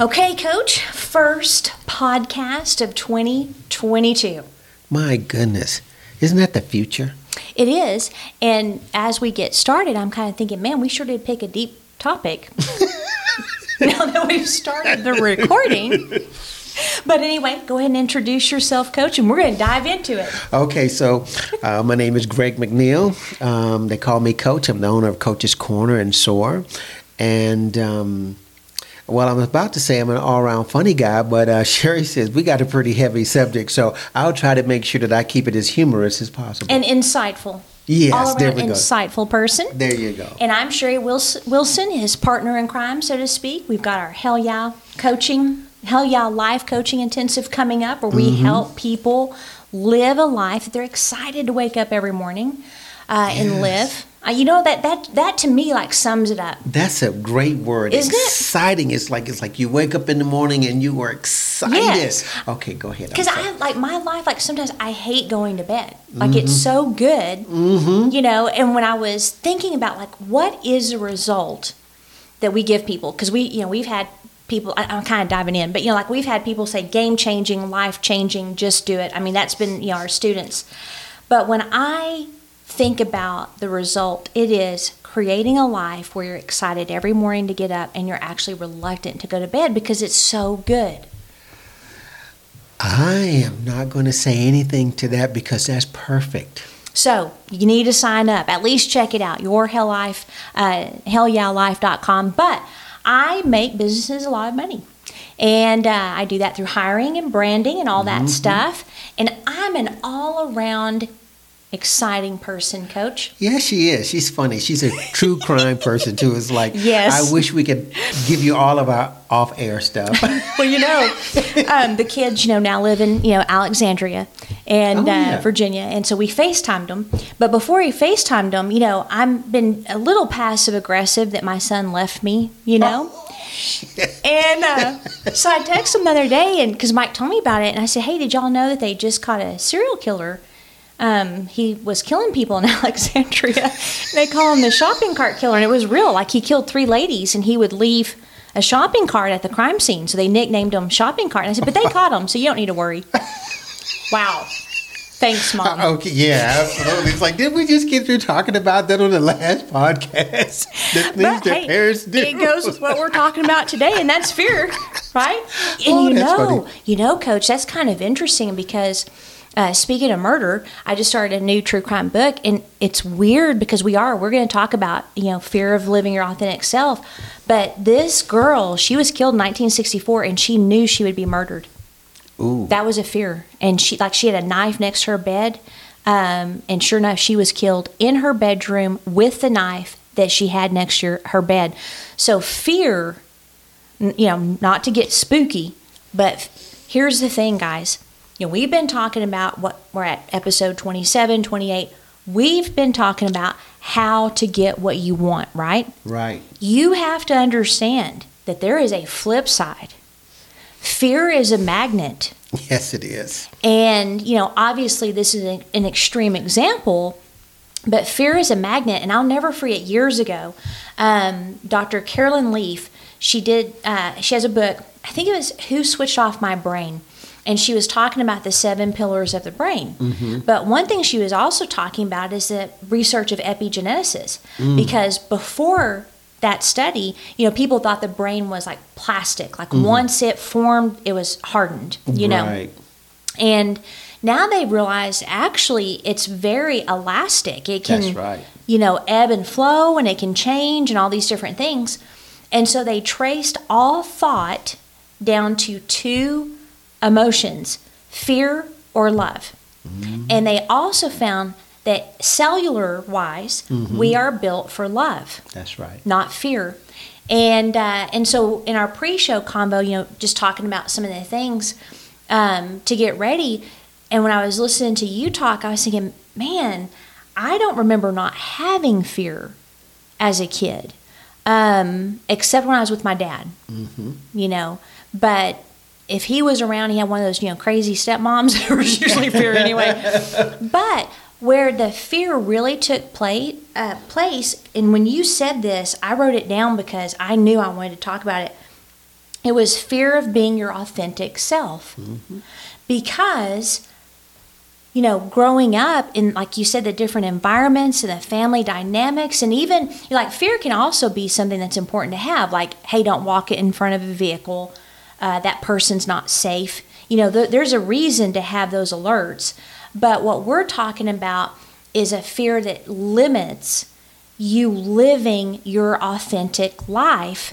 Okay, Coach, first podcast of 2022. My goodness. Isn't that the future? It is. And as we get started, I'm kind of thinking, man, we sure did pick a deep topic now that we've started the recording. But anyway, go ahead and introduce yourself, Coach, and we're going to dive into it. Okay, so uh, my name is Greg McNeil. Um, they call me Coach. I'm the owner of Coach's Corner in SOAR. And um, well, I'm about to say I'm an all-around funny guy, but uh, Sherry says we got a pretty heavy subject, so I'll try to make sure that I keep it as humorous as possible. And insightful. Yes, All there around we go. insightful person. there you go. And I'm Sherry Wilson, his partner in crime, so to speak. We've got our Hell Yeah coaching, Hell Yeah Life Coaching Intensive coming up, where we Mm-hmm. help people live a life that they're excited to wake up every morning uh, and live. Uh, you know that that that to me like sums it up. That's a great word. Isn't it? exciting. It's like it's like you wake up in the morning and you are excited. Yes. Okay, go ahead. Because. I like my life, like sometimes I hate going to bed. Like it's so good, mm-hmm. you know. And when I was thinking about like what is the result that we give people, because we, you know, we've had people. I, I'm kind of diving in, but you know, like we've had people say game changing, life changing, just do it. I mean, that's been you know our students. But when I think about the result, it is creating a life where you're excited every morning to get up and you're actually reluctant to go to bed because it's so good. I am not going to say anything to that because that's perfect. So you need to sign up. At least check it out. Your Hell Life, uh, hellyeahlife.com. But I make businesses a lot of money. And uh, I do that through hiring and branding and all that stuff. And I'm an all around exciting person, coach. Yeah, she is. She's funny. She's a true crime person too. It's like, Yes. I wish we could give you all of our off-air stuff. Well, you know, um, the kids, you know, now live in, you know, Alexandria and Oh, uh. Virginia. And so we FaceTimed them. But before we FaceTimed them, you know, I've been a little passive aggressive that my son left me, you know? and uh, so I texted him the other day, and because Mike told me about it, and I said, "Hey, did y'all know that they just caught a serial killer? Um, he was killing people in Alexandria. they call him the shopping cart killer, and it was real. Like he killed three ladies, and he would leave a shopping cart at the crime scene, so they nicknamed him Shopping Cart. And I said, "But they caught him, so you don't need to worry." wow. Thanks, mom. okay, yeah, absolutely. It's like, did we just get through talking about that on the last podcast? The things But, that hey, parents do. It goes with what we're talking about today, and that's fear, right? And Oh, you that's know, funny. you know, Coach, that's kind of interesting because uh, speaking of murder, I just started a new true crime book, and it's weird because we are we're going to talk about you know fear of living your authentic self, but this girl, she was killed in 1964, and she knew she would be murdered. Ooh. That was a fear, and she like she had a knife next to her bed, um, and sure enough, she was killed in her bedroom with the knife that she had next to her, her bed. So fear, you know, not to get spooky, but here's the thing, guys. You know, we've been talking about what we're at episode 27, 28. We've been talking about how to get what you want, right? Right. you have to understand that there is a flip side. Fear is a magnet. Yes, it is. And, you know, obviously this is an, an extreme example, but fear is a magnet. And I'll never forget years ago, um, Dr. Caroline Leaf, she did, uh, she has a book, I think it was Who Switched Off My Brain. And she was talking about the seven pillars of the brain. Mm-hmm. But one thing she was also talking about is the research of epigenetics. Mm. Because before that study, you know, people thought the brain was like plastic. Like mm-hmm. once it formed, it was hardened, you know. And now they realize actually it's very elastic. It can, right. you know, ebb and flow and it can change and all these different things. And so they traced all thought down to two emotions fear or love. And they also found that cellular wise, we are built for love That's right. not fear. And uh, and so in our pre-show combo, you know, just talking about some of the things um, to get ready. And when I was listening to you talk, I was thinking, man, I don't remember not having fear as a kid, um, except when I was with my dad. You know, but if he was around, he had one of those you know crazy stepmoms. there was usually fear anyway. But where the fear really took play, uh, place, and when you said this, I wrote it down because I knew I wanted to talk about it. It was fear of being your authentic self. Because you know, growing up in, like you said, the different environments and the family dynamics, and even like fear can also be something that's important to have. Like, hey, don't walk it in front of a vehicle. Uh, that person's not safe. You know, th- there's a reason to have those alerts. But what we're talking about is a fear that limits you living your authentic life.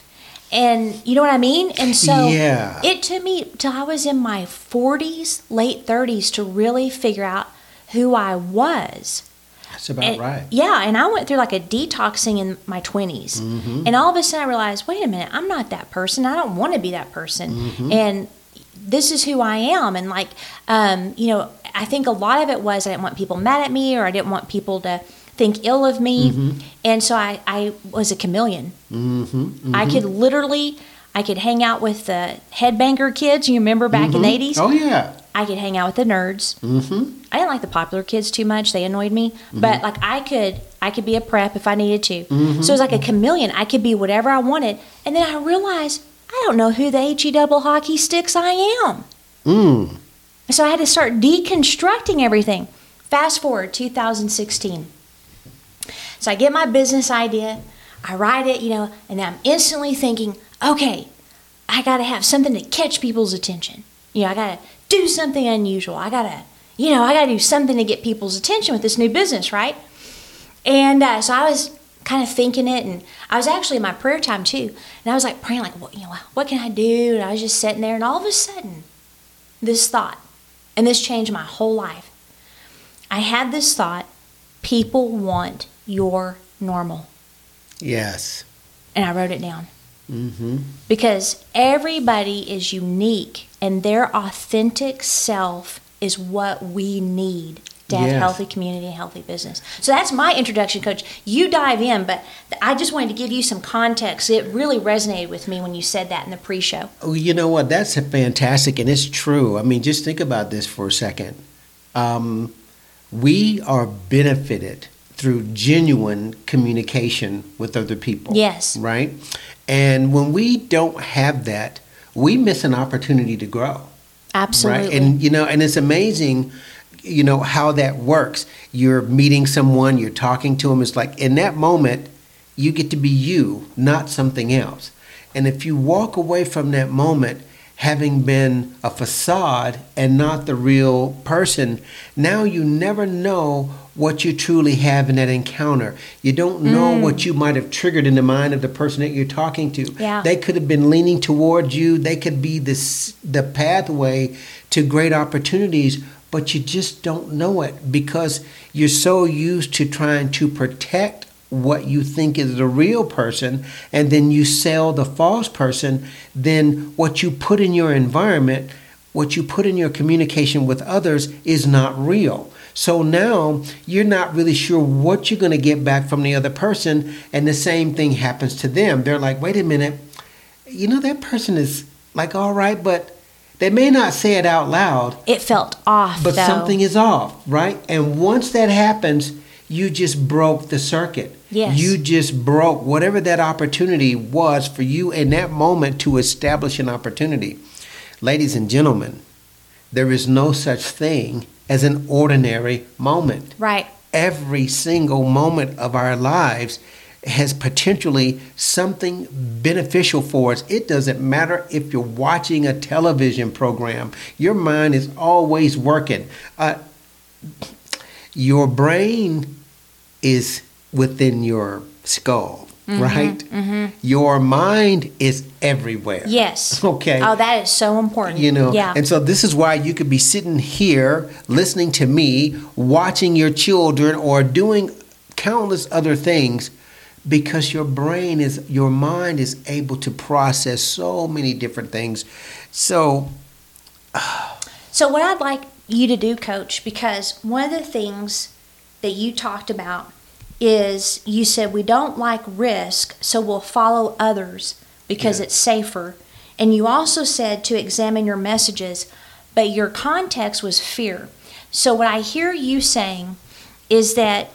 And you know what I mean? And so Yeah. it took me till I was in my 40s, late 30s to really figure out who I was. That's about And- right. Yeah, and I went through like a detoxing in my 20s. Mm-hmm. And all of a sudden I realized, wait a minute, I'm not that person. I don't want to be that person. Mm-hmm. And this is who I am. And like, um, you know, I think a lot of it was I didn't want people mad at me or I didn't want people to think ill of me. Mm-hmm. And so I, I was a chameleon. Mm-hmm. I could literally, I could hang out with the headbanger kids. You remember back in the 80s? Oh yeah. I could hang out with the nerds. Mm-hmm. I didn't like the popular kids too much; they annoyed me. But like I could, I could be a prep if I needed to. Mm-hmm. So it was like a chameleon. I could be whatever I wanted. And then I realized I don't know who the he double hockey sticks I am. Mm. So I had to start deconstructing everything. Fast forward 2016. So I get my business idea, I write it, you know, and I'm instantly thinking, okay, I got to have something to catch people's attention. You know, I got to do something unusual. I got to, you know, I got to do something to get people's attention with this new business, right? And uh, so I was kind of thinking it, and I was actually in my prayer time too, and I was like praying, like, what, you know, what can I do? And I was just sitting there, and all of a sudden, this thought, and this changed my whole life. I had this thought: people want your normal, Yes. and I wrote it down Mm-hmm. because everybody is unique, and their authentic self is what we need to have Yes. healthy community and healthy business. So that's my introduction, Coach. You dive in, but I just wanted to give you some context. It really resonated with me when you said that in the pre-show. Oh, you know what? That's fantastic, and it's true. I mean, just think about this for a second. Um, we are benefited through genuine communication with other people. Yes. Right? And when we don't have that, we miss an opportunity to grow. Absolutely. Right? And you know, and it's amazing, you know, how that works. You're meeting someone, you're talking to them. It's like in that moment, you get to be you, not something else. And if you walk away from that moment having been a facade and not the real person, now you never know what you truly have in that encounter. You don't know mm. what you might have triggered in the mind of the person that you're talking to. Yeah. They could have been leaning towards you. They could be this the pathway to great opportunities, but you just don't know it because you're so used to trying to protect what you think is the real person and then you sell the false person, then what you put in your environment, what you put in your communication with others is not real. So now you're not really sure what you're going to get back from the other person, and the same thing happens to them. They're like, wait a minute, you know, that person is like all right, but they may not say it out loud, it felt off, but though. something is off, right? And once that happens, you just broke the circuit. Yes. You just broke whatever that opportunity was for you in that moment to establish an opportunity. Ladies and gentlemen, there is no such thing as an ordinary moment. Right. Every single moment of our lives has potentially something beneficial for us. It doesn't matter if you're watching a television program, your mind is always working. Uh, your brain is within your skull, Mm-hmm, right? Mm-hmm. Your mind is everywhere. Yes. Okay. Oh, that is so important. You know, Yeah. and so this is why you could be sitting here listening to me, watching your children, or doing countless other things because your brain is, your mind is able to process so many different things. So, So, what I'd like you to do, Coach, because one of the things that you talked about is you said we don't like risk, so we'll follow others because Yeah. it's safer. And you also said to examine your messages, but your context was fear. So, what I hear you saying is that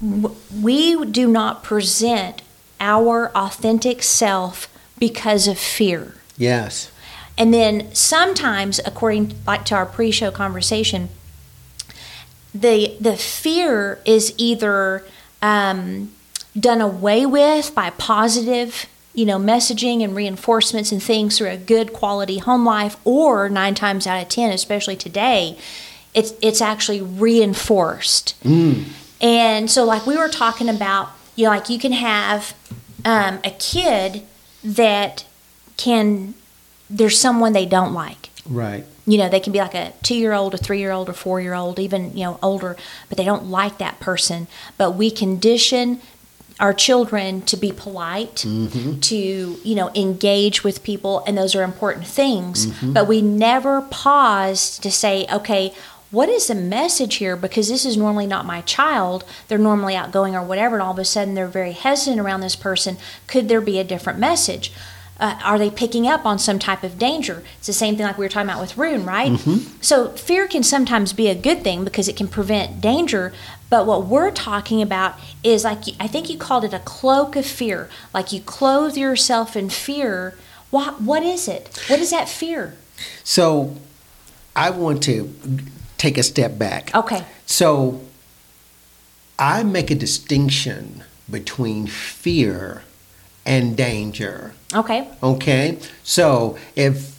w- we do not present our authentic self because of fear. Yes. And then sometimes, according like to our pre-show conversation, the the fear is either um, done away with by positive, you know, messaging and reinforcements and things through a good quality home life, or nine times out of ten, especially today, it's it's actually reinforced. And so, like we were talking about, you know, like you can have um, a kid that can there's someone they don't like. Right. You know, they can be like a two year old, a three year old, or four year old, even, you know, older, but they don't like that person. But we condition our children to be polite, mm-hmm. to, you know, engage with people, and those are important things. Mm-hmm. But we never pause to say, okay, what is the message here? Because this is normally not my child. They're normally outgoing or whatever, and all of a sudden they're very hesitant around this person. Could there be a different message? Uh, are they picking up on some type of danger? It's the same thing like we were talking about with Rune, right? So fear can sometimes be a good thing because it can prevent danger. But what we're talking about is like I think you called it a cloak of fear. Like you clothe yourself in fear. What what is it? What is that fear? So I want to take a step back. Okay. So I make a distinction between fear and danger. Okay. Okay? So if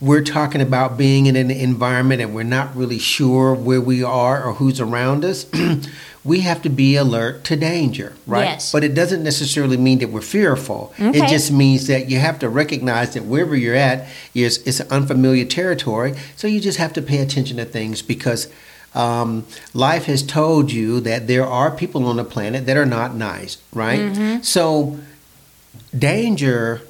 we're talking about being in an environment and we're not really sure where we are or who's around us, we have to be alert to danger, right? Yes. But it doesn't necessarily mean that we're fearful. Okay. It just means that you have to recognize that wherever you're at is it's unfamiliar territory. So you just have to pay attention to things because um, life has told you that there are people on the planet that are not nice, right? Mm-hmm. So danger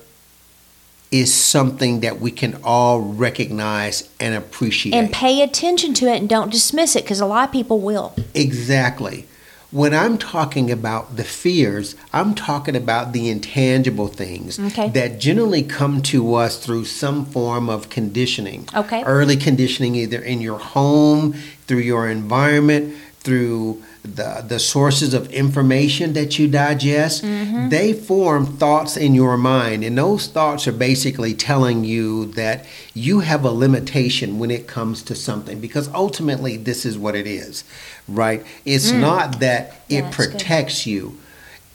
is something that we can all recognize and appreciate. And pay attention to it and don't dismiss it because a lot of people will. Exactly. When I'm talking about the fears, I'm talking about the intangible things Okay. that generally come to us through some form of conditioning. Okay. Early conditioning, either in your home, through your environment, through the, the sources of information that you digest, mm-hmm. they form thoughts in your mind. And those thoughts are basically telling you that you have a limitation when it comes to something because ultimately this is what it is, right? It's mm. not that Yeah, it good. protects you.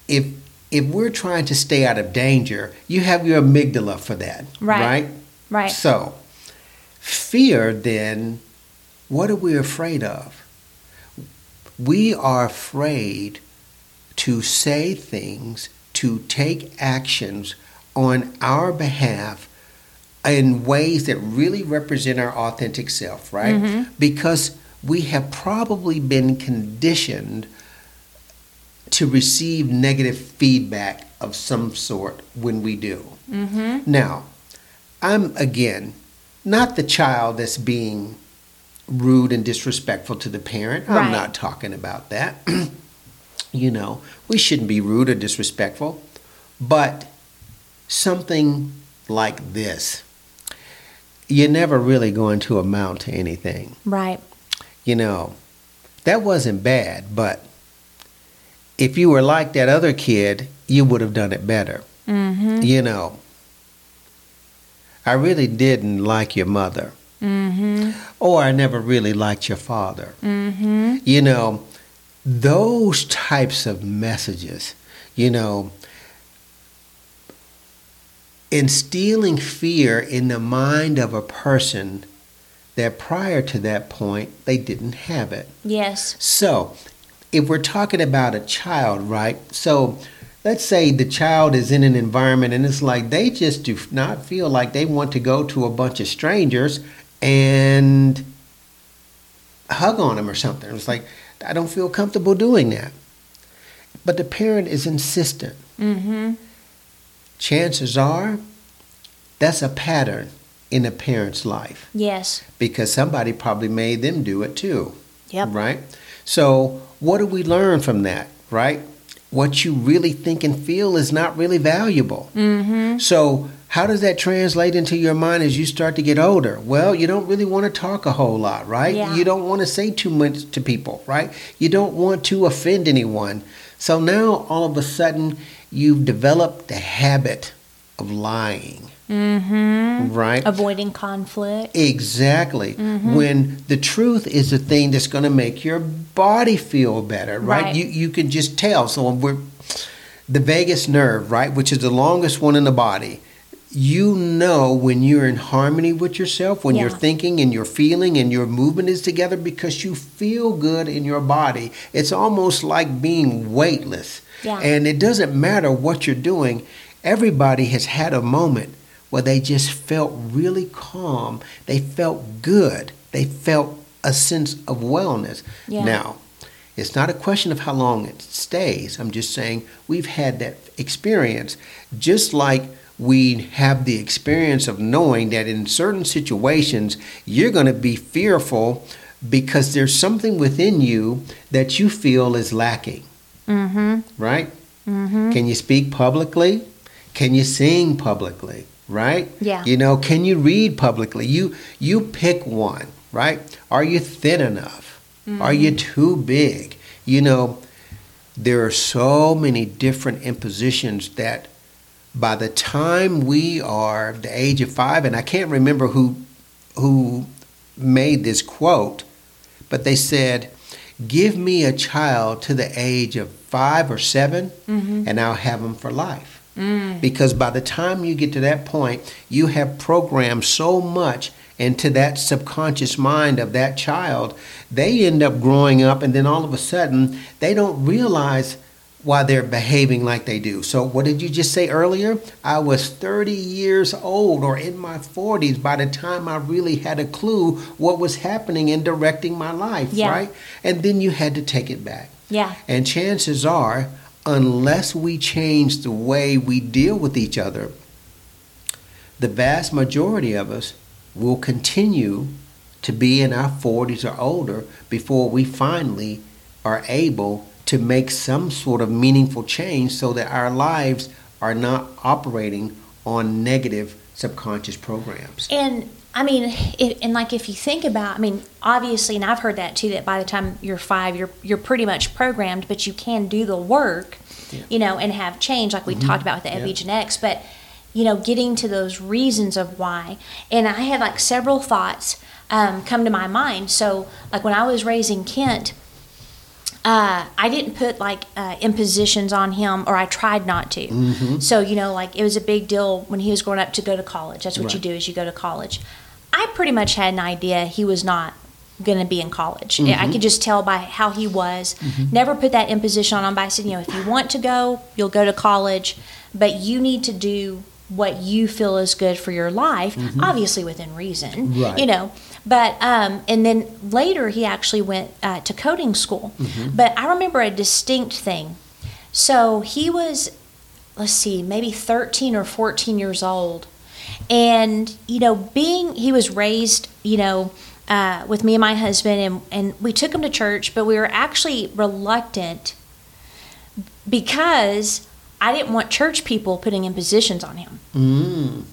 If if we're trying to stay out of danger, you have your amygdala for that, Right. right? Right. So, fear then, what are we afraid of? We are afraid to say things, to take actions on our behalf in ways that really represent our authentic self, right? Mm-hmm. Because we have probably been conditioned to receive negative feedback of some sort when we do. Mm-hmm. Now, I'm again not the child that's being rude and disrespectful to the parent. I'm not talking about that. you know, we shouldn't be rude or disrespectful, but something like this, you're never really going to amount to anything. Right. You know, that wasn't bad, but if you were like that other kid, you would have done it better. Mm-hmm. You know, I really didn't like your mother, Mm-hmm. or I never really liked your father. Mm-hmm. You know, those types of messages, you know, instilling fear in the mind of a person that prior to that point they didn't have it. Yes. So, if we're talking about a child, right? So, let's say the child is in an environment and it's like they just do not feel like they want to go to a bunch of strangers and hug on them or something. It's like, I don't feel comfortable doing that. But the parent is insistent. Mm-hmm. Chances are that's a pattern in a parent's life Yes. because somebody probably made them do it too. Yep. Right? So, what do we learn from that, right? What you really think and feel is not really valuable. Mm-hmm. So, how does that translate into your mind as you start to get older? Well, you don't really want to talk a whole lot, right? Yeah. You don't want to say too much to people, right? You don't want to offend anyone. So now all of a sudden you've developed the habit of lying. Mm-hmm. Right? Avoiding conflict. Exactly. Mm-hmm. When the truth is the thing that's going to make your body feel better, right? Right. You you can just tell. So we're the vagus nerve, right, which is the longest one in the body. You know when you're in harmony with yourself, when you're thinking and you're feeling and your movement is together because you feel good in your body. It's almost like being weightless. Yeah. And it doesn't matter what you're doing. Everybody has had a moment where they just felt really calm. They felt good. They felt a sense of wellness. Yeah. Now, it's not a question of how long it stays. I'm just saying we've had that experience, just like we have the experience of knowing that in certain situations you're going to be fearful because there's something within you that you feel is lacking, Mm-hmm. right? Mm-hmm. Can you speak publicly? Can you sing publicly? Right? Yeah. You know, can you read publicly? You you pick one, right? Are you thin enough? Are you too big? You know, there are so many different impositions that by the time we are the age of 5 and I can't remember who who made this quote, but they said, "Give me a child to the age of 5 or 7 and I'll have them for life." Mm. Because by the time you get to that point, you have programmed so much into that subconscious mind of that child, they end up growing up and then all of a sudden they don't realize why they're behaving like they do. So, what did you just say earlier? I was 30 years old or in my 40s by the time I really had a clue what was happening and directing my life, Yeah. right? And then you had to take it back. Yeah. And chances are, unless we change the way we deal with each other, the vast majority of us will continue to be in our 40s or older before we finally are able to make some sort of meaningful change so that our lives are not operating on negative subconscious programs. And I mean, it, and like if you think about, I mean, obviously, and I've heard that too. That by the time you're five, you're you're pretty much programmed, but you can do the work, Yeah. you know, and have change, like we talked about with the Yeah. epigenetics. But you know, getting to those reasons of why, and I had like several thoughts um, come to my mind. So, like when I was raising Kent, uh, I didn't put like uh, impositions on him, or I tried not to. Mm-hmm. So you know, like it was a big deal when he was growing up to go to college. That's what you do is you go to college. I pretty much had an idea he was not going to be in college. Mm-hmm. I could just tell by how he was. Never put that imposition on him. But I said, you know, if you want to go, you'll go to college, but you need to do what you feel is good for your life, obviously within reason. Mm-hmm. Right. You know, but um, and then later he actually went uh, to coding school. Mm-hmm. But I remember a distinct thing. So he was, let's see, maybe 13 or 14 years old. And, you know, being, he was raised, you know, uh, with me and my husband, and, and we took him to church, but we were actually reluctant because I didn't want church people putting impositions on him Mm.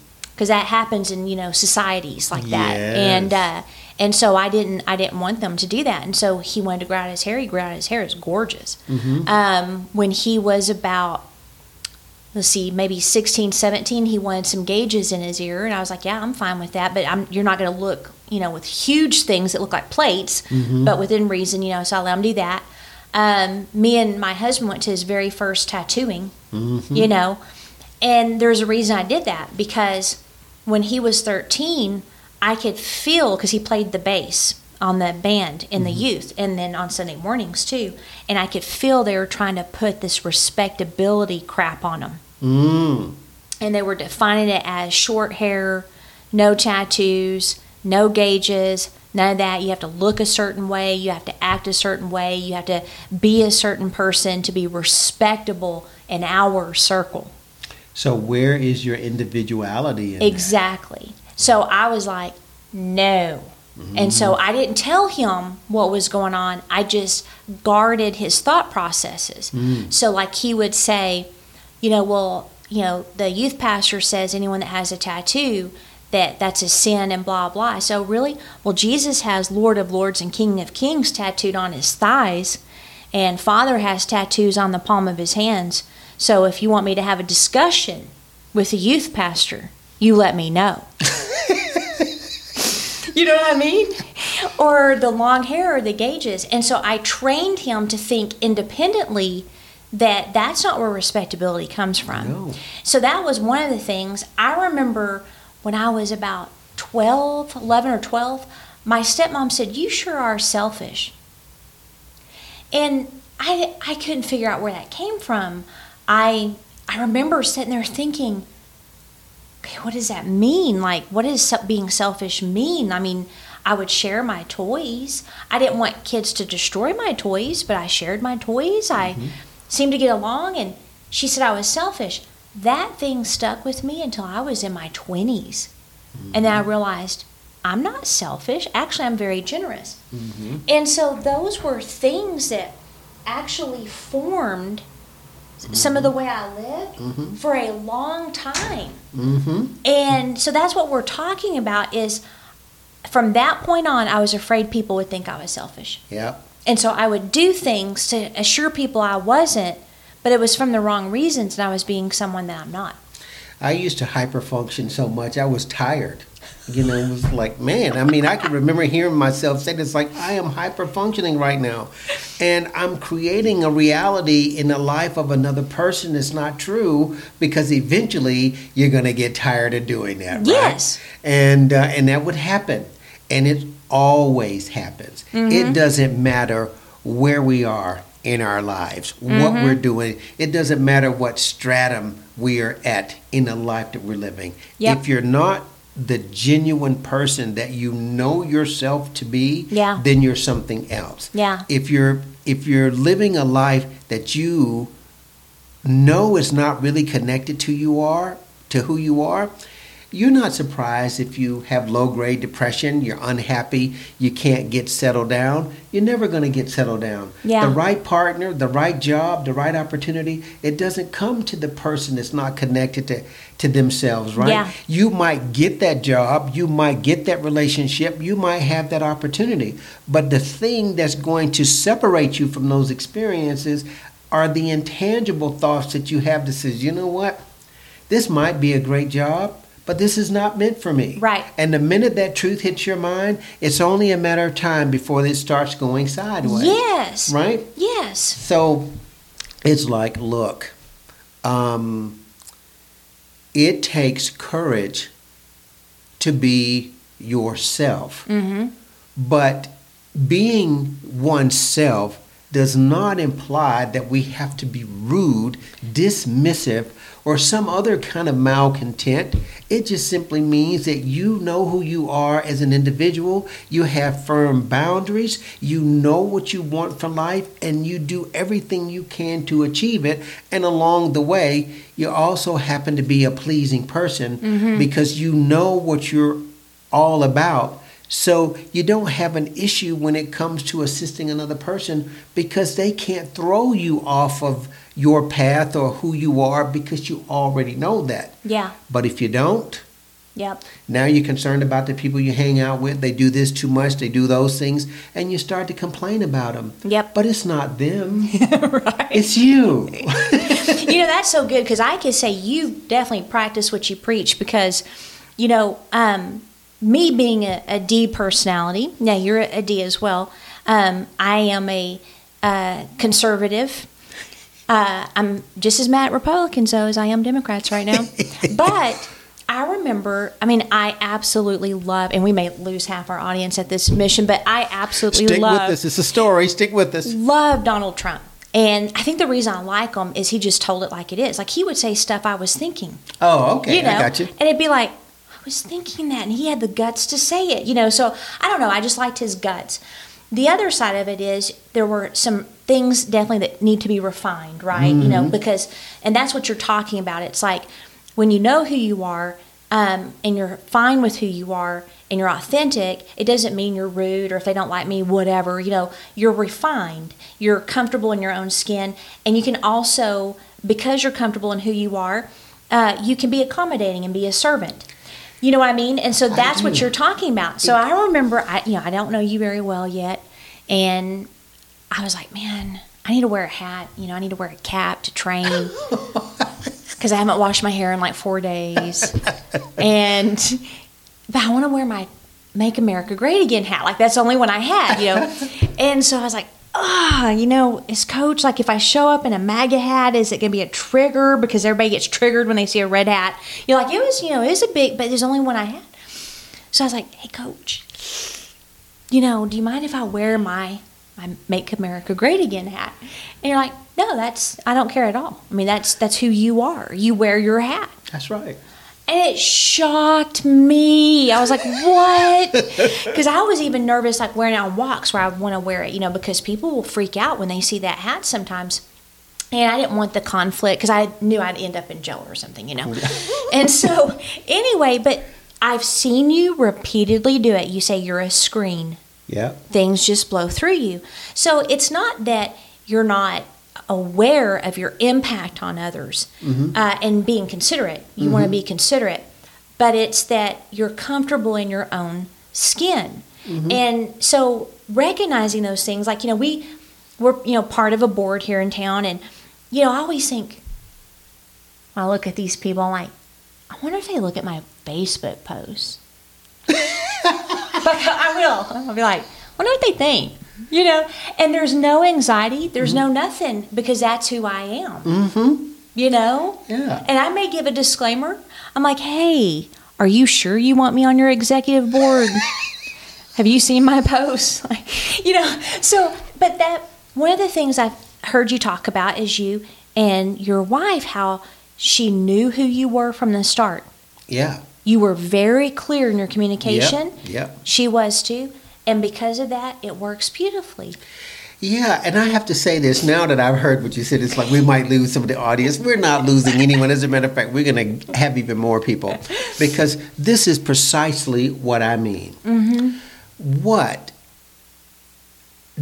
Because that happens in you know societies like that Yes. and uh, and so I didn't I didn't want them to do that and so he wanted to grow out his hair he grew out his hair it's gorgeous Mm-hmm. um, when he was about let's see maybe 16 17 he wanted some gauges in his ear and I was like yeah I'm fine with that but I'm you're not going to look you know with huge things that look like plates Mm-hmm. but within reason you know so I let him do that um, me and my husband went to his very first tattooing Mm-hmm. you know and there's a reason I did that because when he was 13, I could feel because he played the bass on the band in the youth and then on Sunday mornings too. And I could feel they were trying to put this respectability crap on him. Mm. And they were defining it as short hair, no tattoos, no gauges, none of that. You have to look a certain way, you have to act a certain way, you have to be a certain person to be respectable in our circle. So, where is your individuality in that? Exactly. So I was like, no. And so mm-hmm. I didn't tell him what was going on. I just guarded his thought processes. Mm. So, like, he would say, you know, well, you know, the youth pastor says anyone that has a tattoo, that that's a sin and blah blah. So really, well, Jesus has Lord of Lords and King of Kings tattooed on his thighs, and Father has tattoos on the palm of his hands. So if you want me to have a discussion with a youth pastor, you let me know. you know what I mean? Or the long hair or the gauges. And so I trained him to think independently that that's not where respectability comes from. No. So that was one of the things I remember when I was about 12, 11 or 12, my stepmom said, You sure are selfish. And I, I couldn't figure out where that came from. I, I remember sitting there thinking, okay, what does that mean? Like, what does being selfish mean? I mean, I would share my toys. I didn't want kids to destroy my toys, but I shared my toys. I mm-hmm. seemed to get along. And she said I was selfish. That thing stuck with me until I was in my 20s. And then I mm-hmm. realized I'm not selfish. Actually, I'm very generous. Mm-hmm. And so those were things that actually formed some of the way I lived for a long time. Mm-hmm. And so that's what we're talking about is from that point on I was afraid people would think I was selfish. Yeah. And so I would do things to assure people I wasn't, but it was from the wrong reasons and I was being someone that I'm not. I used to hyperfunction so much I was tired. You know, it was like, man, I mean, I can remember hearing myself say this like, I am hyperfunctioning right now. And I'm creating a reality in the life of another person that's not true because eventually you're going to get tired of doing that, right? Yes. And, uh, and that would happen. And it always happens. It doesn't matter where we are in our lives, what mm-hmm. we're doing. It doesn't matter what stratum we are at in the life that we're living. Yep. If you're not the genuine person that you know yourself to be, Yeah. then you're something else. Yeah. If you're if you're living a life that you know is not really connected to you are to who you are, you're not surprised if you have low grade depression, you're unhappy, you can't get settled down. You're never going to get settled down. Yeah. The right partner, the right job, the right opportunity, it doesn't come to the person that's not connected to, to themselves, right? Yeah. You might get that job, you might get that relationship, you might have that opportunity. But the thing that's going to separate you from those experiences are the intangible thoughts that you have that says, you know what? This might be a great job, but this is not meant for me. Right. And the minute that truth hits your mind, it's only a matter of time before it starts going sideways. Yes. Right? Yes. So it's like, look, um, it takes courage to be yourself. Mm-hmm. But being oneself does not imply that we have to be rude, dismissive, or some other kind of malcontent. It just simply means that you know who you are as an individual, you have firm boundaries, you know what you want from life, and you do everything you can to achieve it. And along the way, you also happen to be a pleasing person mm-hmm. because you know what you're all about. So you don't have an issue when it comes to assisting another person because they can't throw you off of your path or who you are because you already know that. Yeah. But if you don't, Yep. now you're concerned about the people you hang out with. They do this too much, they do those things, and you start to complain about them. Yep. But it's not them, right. it's you. you know that's so good because I can say you definitely practice what you preach because, you know, um, me being a, a D personality. Now you're a D as well. Um, I am a uh, conservative. Uh, I'm just as mad at Republicans though as I am Democrats right now. but I remember. I mean, I absolutely love, and we may lose half our audience at this mission, but I absolutely Stick love with us. It's a story. Stick with us. love Donald Trump. And I think the reason I like him is he just told it like it is. Like he would say stuff I was thinking. Oh, okay. you know, I got you. and it'd be like, I was thinking that, and he had the guts to say it. You know, so I don't know. I just liked his guts. The other side of it is there were some things definitely that need to be refined, right? You Mm-hmm. know, because and that's what you're talking about. It's like when you know who you are um, and you're fine with who you are and you're authentic, it doesn't mean you're rude or if they don't like me, whatever. You know, you're refined, you're comfortable in your own skin, and you can also, because you're comfortable in who you are, uh, you can be accommodating and be a servant. You know what I mean? And so that's what you're talking about. So I remember, I you know, I don't know you very well yet, and I was like, man, I need to wear a hat. You know, I need to wear a cap to train. because I haven't washed my hair in like four days, and but I want to wear my "Make America Great Again" hat. Like that's the only one I had, you know. and so I was like, ah, you know, is Coach like if I show up in a MAGA hat, is it gonna be a trigger because everybody gets triggered when they see a red hat? You're like it was, you know, it was a big, but there's only one I had. So I was like, hey, Coach, you know, do you mind if I wear my my Make America Great Again hat? And you're like, no, that's I don't care at all. I mean, that's that's who you are. You wear your hat. That's right. And it shocked me. I was like, what? Because I was even nervous, like wearing it on walks where I want to wear it, you know, because people will freak out when they see that hat sometimes. And I didn't want the conflict because I knew I'd end up in jail or something, you know. Oh, and so, anyway, but I've seen you repeatedly do it. You say you're a screen, Yeah. things just blow through you. So, it's not that you're not aware of your impact on others mm-hmm. uh, and being considerate. You want to mm-hmm. be considerate, but it's that you're comfortable in your own skin. Mm-hmm. And so recognizing those things, like, you know, we, we're, you know, part of a board here in town. And, you know, I always think, I look at these people, I'm like, I wonder if they look at my Facebook posts. but I will. I'll be like, wonder what they think. You know, and there's no anxiety, there's no nothing because that's who I am. Mm-hmm. You know? Yeah. And I may give a disclaimer. I'm like, hey, are you sure you want me on your executive board? Have you seen my posts? Like, you know, so, but that, one of the things I've heard you talk about is you and your wife, how she knew who you were from the start. Yeah. You were very clear in your communication. Yep. Yep. She was too. And because of that, it works beautifully. Yeah, and I have to say this now that I've heard what you said. It's like we might lose some of the audience. We're not losing anyone. As a matter of fact, we're going to have even more people because this is precisely what I mean. Mm-hmm. What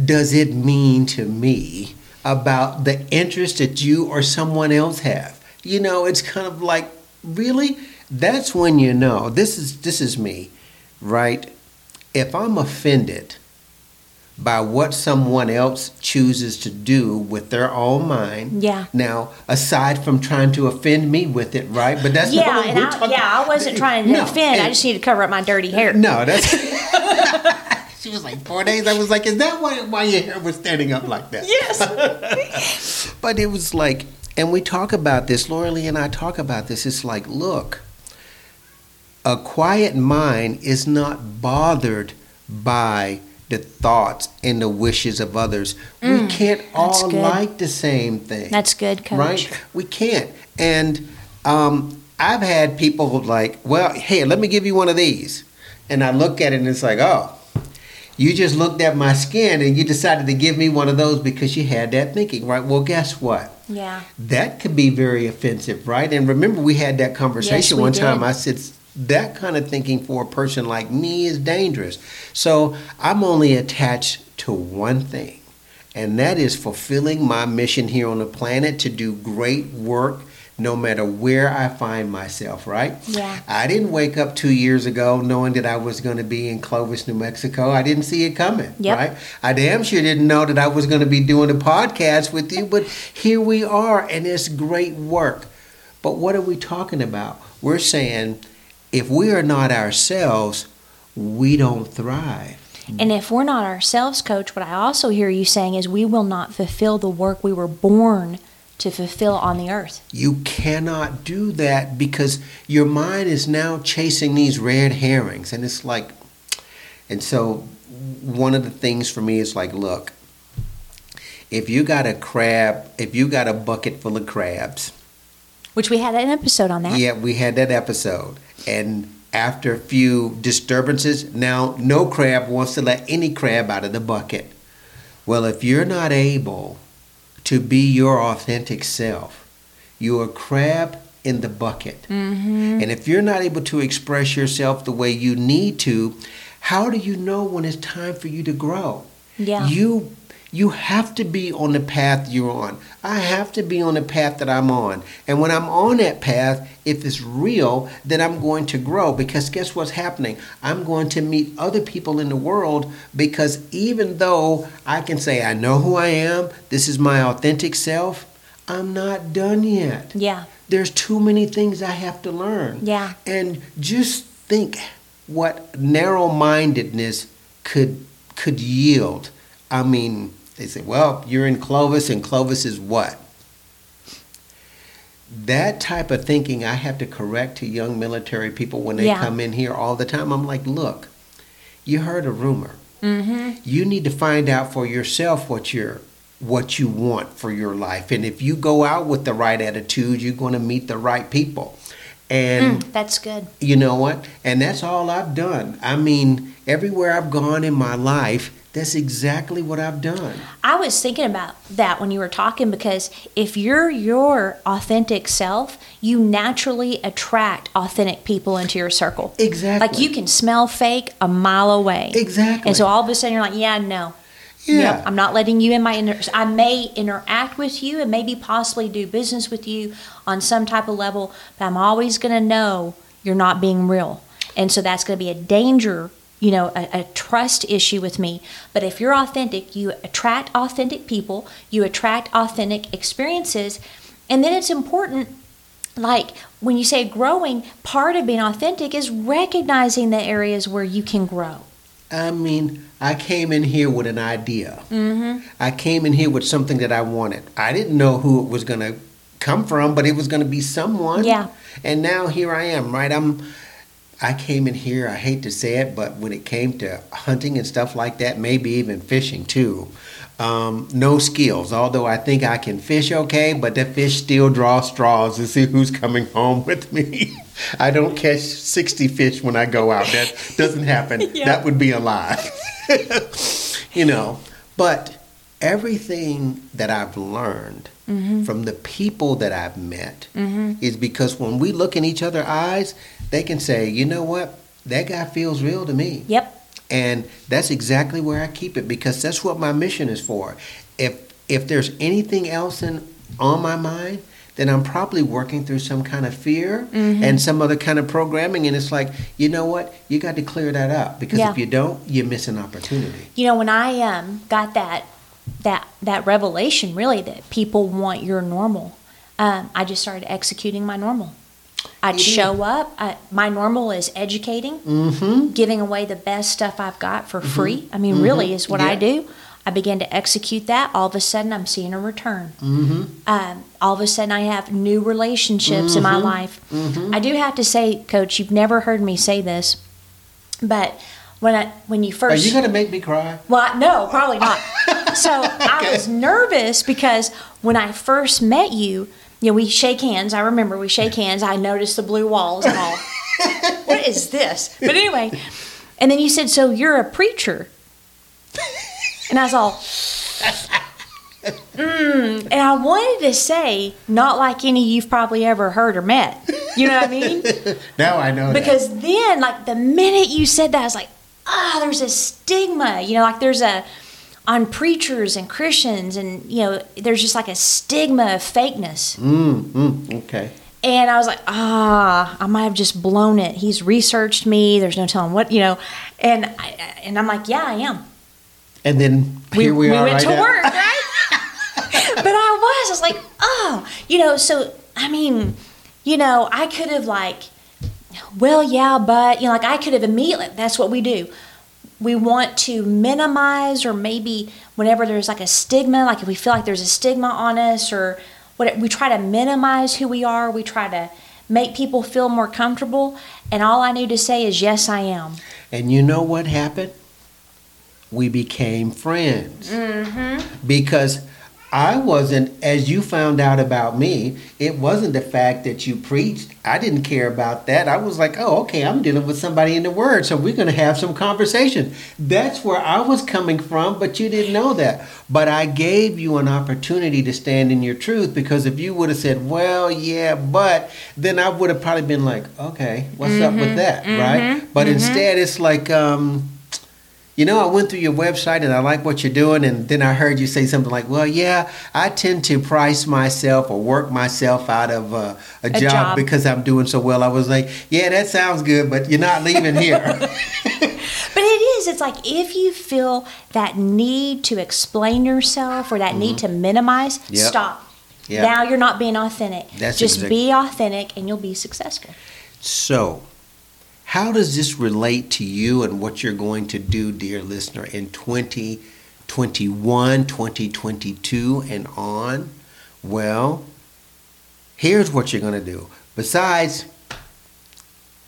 does it mean to me about the interest that you or someone else have? You know, it's kind of like really. That's when you know this is this is me, right? If I'm offended by what someone else chooses to do with their own mind. Yeah. Now, aside from trying to offend me with it, right? But that's Yeah, not what and we're I, talking yeah, I wasn't trying to No, offend. I just need to cover up my dirty hair. No, that's. she was like four days. I was like, is that why why your hair was standing up like that? Yes. But it was like, and we talk about this. Laura Lee and I talk about this. It's like, look, a quiet mind is not bothered by the thoughts and the wishes of others. we can't all good. like the same thing. That's good, coach. Right? We can't. And um, I've had people like, well, hey, let me give you one of these. And I look at it and it's like, oh, you just looked at my skin and you decided to give me one of those because you had that thinking, right? Well, guess what? Yeah. That could be very offensive, right? And remember, we had that conversation we one time. I said, that kind of thinking for a person like me is dangerous. So I'm only attached to one thing, and that is fulfilling my mission here on the planet to do great work no matter where I find myself, right? Yeah. I didn't wake up two years ago knowing that I was going to be in Clovis, New Mexico. I didn't see it coming, Yep. right? I damn sure didn't know that I was going to be doing a podcast with you, but here we are, and it's great work. But what are we talking about? We're saying if we are not ourselves, we don't thrive. And if we're not ourselves, coach, what I also hear you saying is we will not fulfill the work we were born to fulfill on the earth. You cannot do that because your mind is now chasing these red herrings. And it's like, and so one of the things for me is like, look, if you got a crab, if you got a bucket full of crabs, Which we had an episode on that. yeah, we had that episode. And after a few disturbances, now no crab wants to let any crab out of the bucket. Well, if you're not able to be your authentic self, you're a crab in the bucket. Mm-hmm. And if you're not able to express yourself the way you need to, how do you know when it's time for you to grow? Yeah. You you have to be on the path you're on. I have to be on the path that I'm on. And when I'm on that path, if it's real, then I'm going to grow because guess what's happening? I'm going to meet other people in the world because even though I can say I know who I am, this is my authentic self, I'm not done yet. Yeah. there's too many things I have to learn. Yeah. And just think what narrow-mindedness could could yield. I mean, they say, "Well, you're in Clovis, and Clovis is what?" That type of thinking I have to correct to young military people when they Yeah. come in here all the time. I'm like, "Look, you heard a rumor. Mm-hmm. You need to find out for yourself what you're what you want for your life. And if you go out with the right attitude, you're going to meet the right people. And Mm, that's good. you know what? And that's all I've done. I mean, everywhere I've gone in my life, that's exactly what I've done. I was thinking about that when you were talking because if you're your authentic self, you naturally attract authentic people into your circle. Exactly. Like you can smell fake a mile away. Exactly. And so all of a sudden you're like, yeah, no. Yeah. I'm not letting you in my inner. I may interact with you and maybe possibly do business with you on some type of level, but I'm always going to know you're not being real. And so that's going to be a danger, you know, a, a trust issue with me. But if you're authentic, you attract authentic people, you attract authentic experiences. And then it's important like when you say growing, part of being authentic is recognizing the areas where you can grow. I mean, I came in here with an idea. Mm-hmm. I came in here with something that I wanted. I didn't know who it was going to come from, but it was going to be someone. Yeah. And now here I am, right? I'm. I came in here. I hate to say it, but when it came to hunting and stuff like that, maybe even fishing too, um, no skills. Although I think I can fish okay, but the fish still draw straws to see who's coming home with me. I don't catch 60 fish when I go out. That doesn't happen. Yeah. That would be a lie. you know, but everything that I've learned from the people that I've met is because when we look in each other's eyes, they can say, you know what, that guy feels real to me. Yep. And that's exactly where I keep it because that's what my mission is for. If if there's anything else in on my mind, then I'm probably working through some kind of fear and some other kind of programming. And it's like, you know what? You got to clear that up because Yeah. if you don't, you miss an opportunity. You know, when I um, got that that that revelation, really, that people want your normal, um, I just started executing my normal. I'd You show up. I, my normal is educating, Mm-hmm. giving away the best stuff I've got for free. I mean, really, is what I do. I began to execute that. All of a sudden, I'm seeing a return. Mm-hmm. Um, all of a sudden, I have new relationships in my Mm-hmm. life. I do have to say, Coach, you've never heard me say this, but when I when you first Are you going to make me cry? well, no, probably not. so I was nervous because when I first met you, you know, we shake hands. I remember we shake hands. I noticed the blue walls and all. what is this? But anyway, and then you said, "So you're a preacher," and I was all. Mm, and I wanted to say, not like any you've probably ever heard or met. You know what I mean? Now I know that. Because then, like the minute you said that, I was like, ah, there's a stigma. You know, like there's a on preachers and Christians, and you know, there's just like a stigma of fakeness. Mm, mm, okay. And I was like, ah, I might have just blown it. He's researched me. There's no telling what, you know. And I, and I'm like, yeah, I am. And then here we, are went right to now. work, right? but I was. I was like, oh, you know. So I mean, you know, I could have like, well, yeah, but you know, like I could have immediately. That's what we do. We want to minimize, or maybe whenever there's like a stigma, like if we feel like there's a stigma on us, or what we try to minimize who we are. We try to make people feel more comfortable. And all I need to say is, yes, I am. And you know what happened? We became friends. Mm-hmm. Because I wasn't, as you found out about me, it wasn't the fact that you preached. I didn't care about that. I was like, oh, okay, I'm dealing with somebody in the Word, so we're going to have some conversation. That's where I was coming from, but you didn't know that. But I gave you an opportunity to stand in your truth because if you would have said, well, yeah, but, then I would have probably been like, okay, what's up with mm-hmm. that, right? Mm-hmm. But mm-hmm. instead, it's like, um, you know, I went through your website and I like what you're doing, and then I heard you say something like, "Well, yeah, I tend to price myself or work myself out of uh, a, job, job. because I'm doing so well." I was like, "Yeah, that sounds good, but you're not leaving here." But it is. It's like if you feel that need to explain yourself or that need to minimize, Mm-hmm. Yep. stop. Yeah. Now you're not being authentic. That's Just exact- be authentic and you'll be successful. So, how does this relate to you and what you're going to do, dear listener, in 2021, 2022, and on? Well, here's what you're going to do. Besides,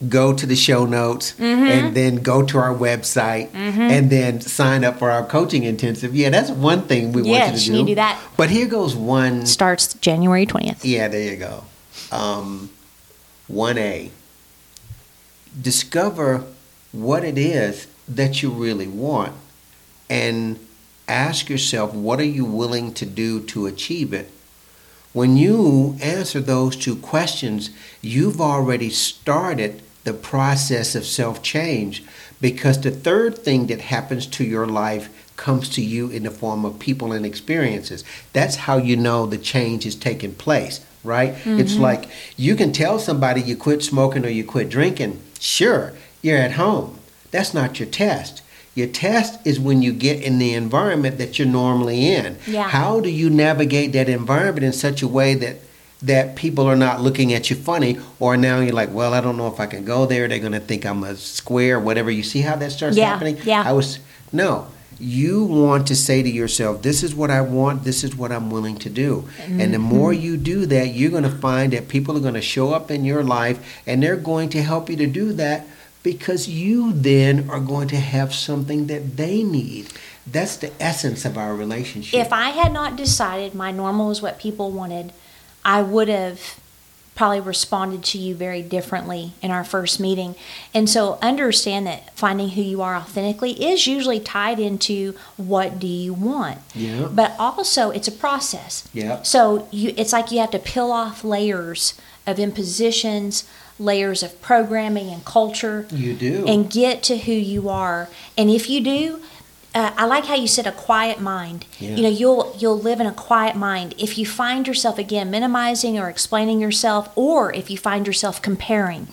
go to the show notes Mm-hmm. and then go to our website and then sign up for our coaching intensive. Yeah, that's one thing we want you to you do. need to do that. But here goes one Starts January 20th. yeah, there you go. Um, 1A. Discover what it is that you really want and ask yourself what are you willing to do to achieve it. When you answer those two questions, you've already started the process of self change because the third thing that happens to your life comes to you in the form of people and experiences. That's how you know the change is taking place, right? It's mm-hmm. like you can tell somebody you quit smoking or you quit drinking. Sure, you're at home. That's not your test. Your test is when you get in the environment that you're normally in. Yeah. How do you navigate that environment in such a way that that people are not looking at you funny or now you're like, well, I don't know if I can go there. They're going to think I'm a square, whatever. You see how that starts Yeah, happening? yeah. I was no. You want to say to yourself, this is what I want, this is what I'm willing to do. And the Mm-hmm. more you do that, you're going to find that people are going to show up in your life and they're going to help you to do that because you then are going to have something that they need. That's the essence of our relationship. If I had not decided my normal is what people wanted, I would have probably responded to you very differently in our first meeting. And so understand that finding who you are authentically is usually tied into what do you want. Yeah. But also it's a process. Yeah. So you it's like you have to peel off layers of impositions, layers of programming and culture you do. and get to who you are. And if you do, uh, I like how you said a quiet mind. Yeah. You know, you'll you'll live in a quiet mind. If you find yourself again minimizing or explaining yourself, or if you find yourself comparing,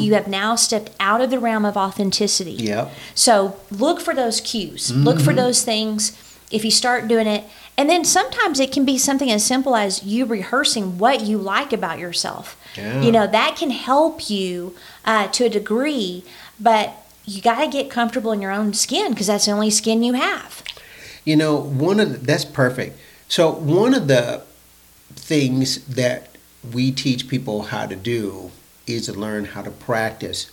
you have now stepped out of the realm of authenticity. Yep. So look for those cues. Look for those things. If you start doing it, and then sometimes it can be something as simple as you rehearsing what you like about yourself. Yeah. You know that can help you uh, to a degree, but you got to get comfortable in your own skin because that's the only skin you have. You know, one of the, that's perfect. So one of the things that we teach people how to do is to learn how to practice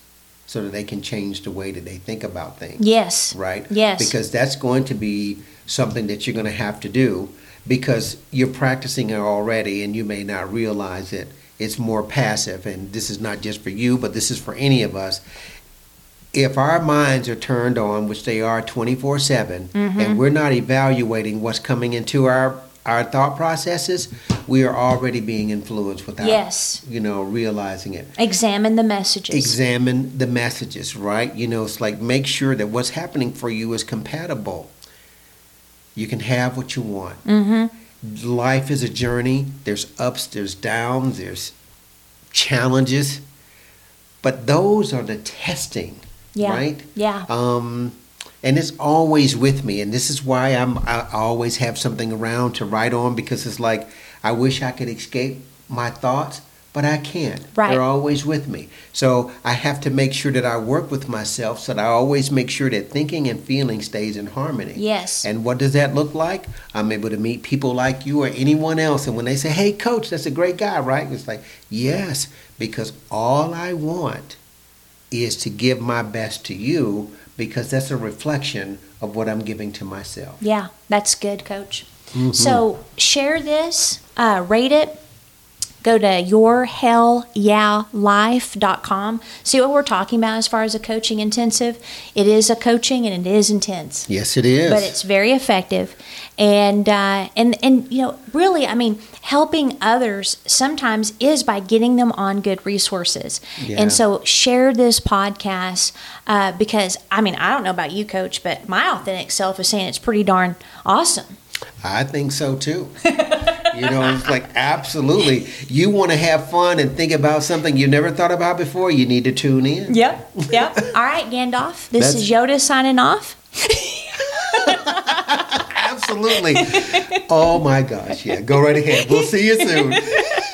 so that they can change the way that they think about things. Yes. Right? Yes. Because that's going to be something that you're going to have to do because you're practicing it already and you may not realize it. It's more passive, and this is not just for you, but this is for any of us. If our minds are turned on, which they are 24 7, Mm-hmm. and we're not evaluating what's coming into our, our thought processes, we are already being influenced without Yes. you know realizing it Examine the messages. examine the messages, right? You know, it's like make sure that what's happening for you is compatible. You can have what you want. mm-hmm. Life is a journey. There's ups, there's downs, there's challenges. But those are the testing, Yeah. right? Yeah. Um, and it's always with me, and this is why I'm I always have something around to write on because it's like I wish I could escape my thoughts, but I can't. Right. They're always with me, so I have to make sure that I work with myself so that I always make sure that thinking and feeling stays in harmony. Yes. And what does that look like? I'm able to meet people like you or anyone else, and when they say, "Hey, coach, that's a great guy," right? It's like, yes, because all I want is to give my best to you because that's a reflection of what I'm giving to myself. Yeah, that's good, Coach. Mm-hmm. So share this, uh, rate it. Go to yourhellyeahlife.com. See what we're talking about as far as a coaching intensive. It is a coaching and it is intense, Yes, it is. but it's very effective. And uh, and and you know, really, I mean, helping others sometimes is by getting them on good resources. Yeah. And so share this podcast uh, because I mean, I don't know about you, Coach, but my authentic self is saying it's pretty darn awesome. I think so too. you know, it's like absolutely. You want to have fun and think about something you never thought about before. You need to tune in. Yep. Yep. All right, Gandalf. This That's- is Yoda signing off. absolutely. Oh my gosh, yeah. Go right ahead. We'll see you soon.